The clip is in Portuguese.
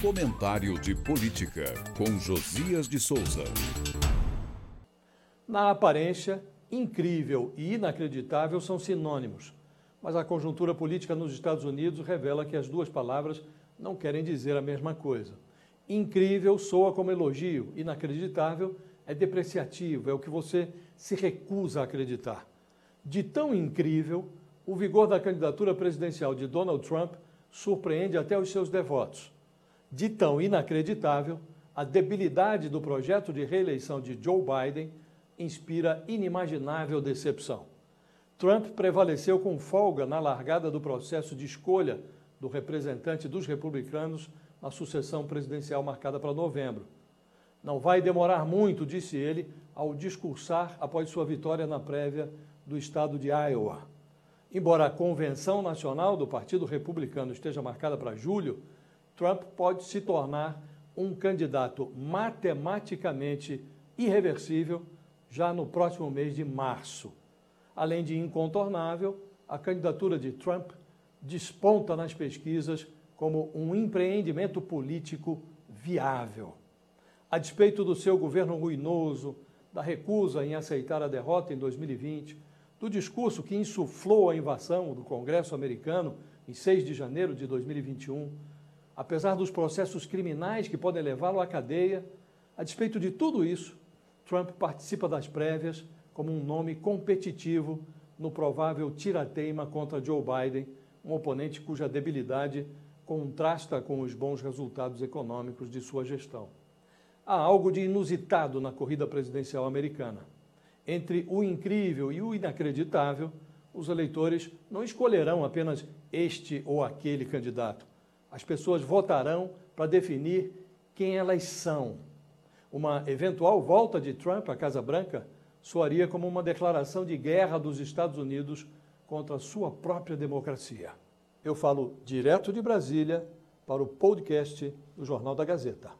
Comentário de Política, com Josias de Souza. Na aparência, incrível e inacreditável são sinônimos, mas a conjuntura política nos Estados Unidos revela que as duas palavras não querem dizer a mesma coisa. Incrível soa como elogio, inacreditável é depreciativo, é o que você se recusa a acreditar. De tão incrível, o vigor da candidatura presidencial de Donald Trump surpreende até os seus devotos de tão inacreditável, a debilidade do projeto de reeleição de Joe Biden inspira inimaginável decepção. Trump prevaleceu com folga na largada do processo de escolha do representante dos republicanos na sucessão presidencial marcada para novembro. Não vai demorar muito, disse ele, ao discursar após sua vitória na prévia do estado de Iowa. Embora a convenção nacional do Partido Republicano esteja marcada para julho, Trump pode se tornar um candidato matematicamente irreversível já no próximo mês de março. Além de incontornável, a candidatura de Trump desponta nas pesquisas como um empreendimento político viável. A despeito do seu governo ruinoso, da recusa em aceitar a derrota em 2020, do discurso que insuflou a invasão do Congresso americano em 6 de janeiro de 2021, apesar dos processos criminais que podem levá-lo à cadeia, a despeito de tudo isso, Trump participa das prévias como um nome competitivo no provável tirateima contra Joe Biden, um oponente cuja debilidade contrasta com os bons resultados econômicos de sua gestão. Há algo de inusitado na corrida presidencial americana. Entre o incrível e o inacreditável, os eleitores não escolherão apenas este ou aquele candidato as pessoas votarão para definir quem elas são. Uma eventual volta de Trump à Casa Branca soaria como uma declaração de guerra dos Estados Unidos contra a sua própria democracia. Eu falo direto de Brasília para o podcast do Jornal da Gazeta.